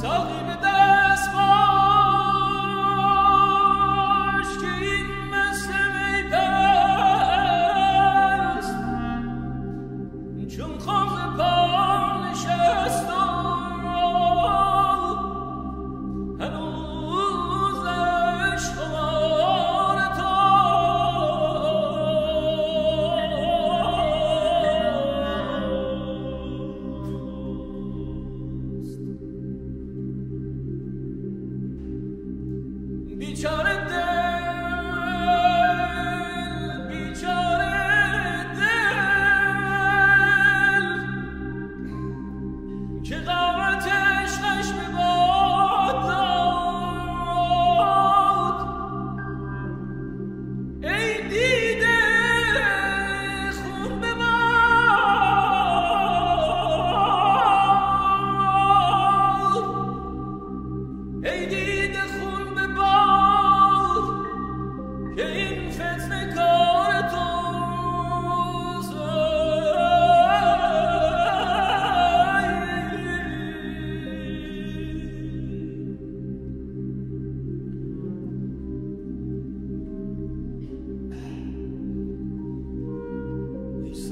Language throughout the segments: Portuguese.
Salve-me Bichare ای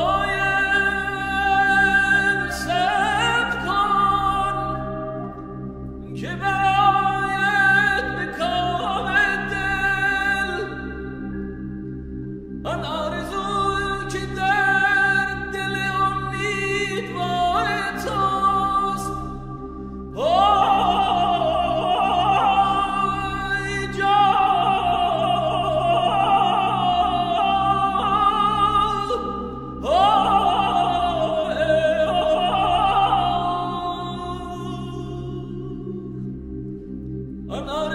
Oh, no.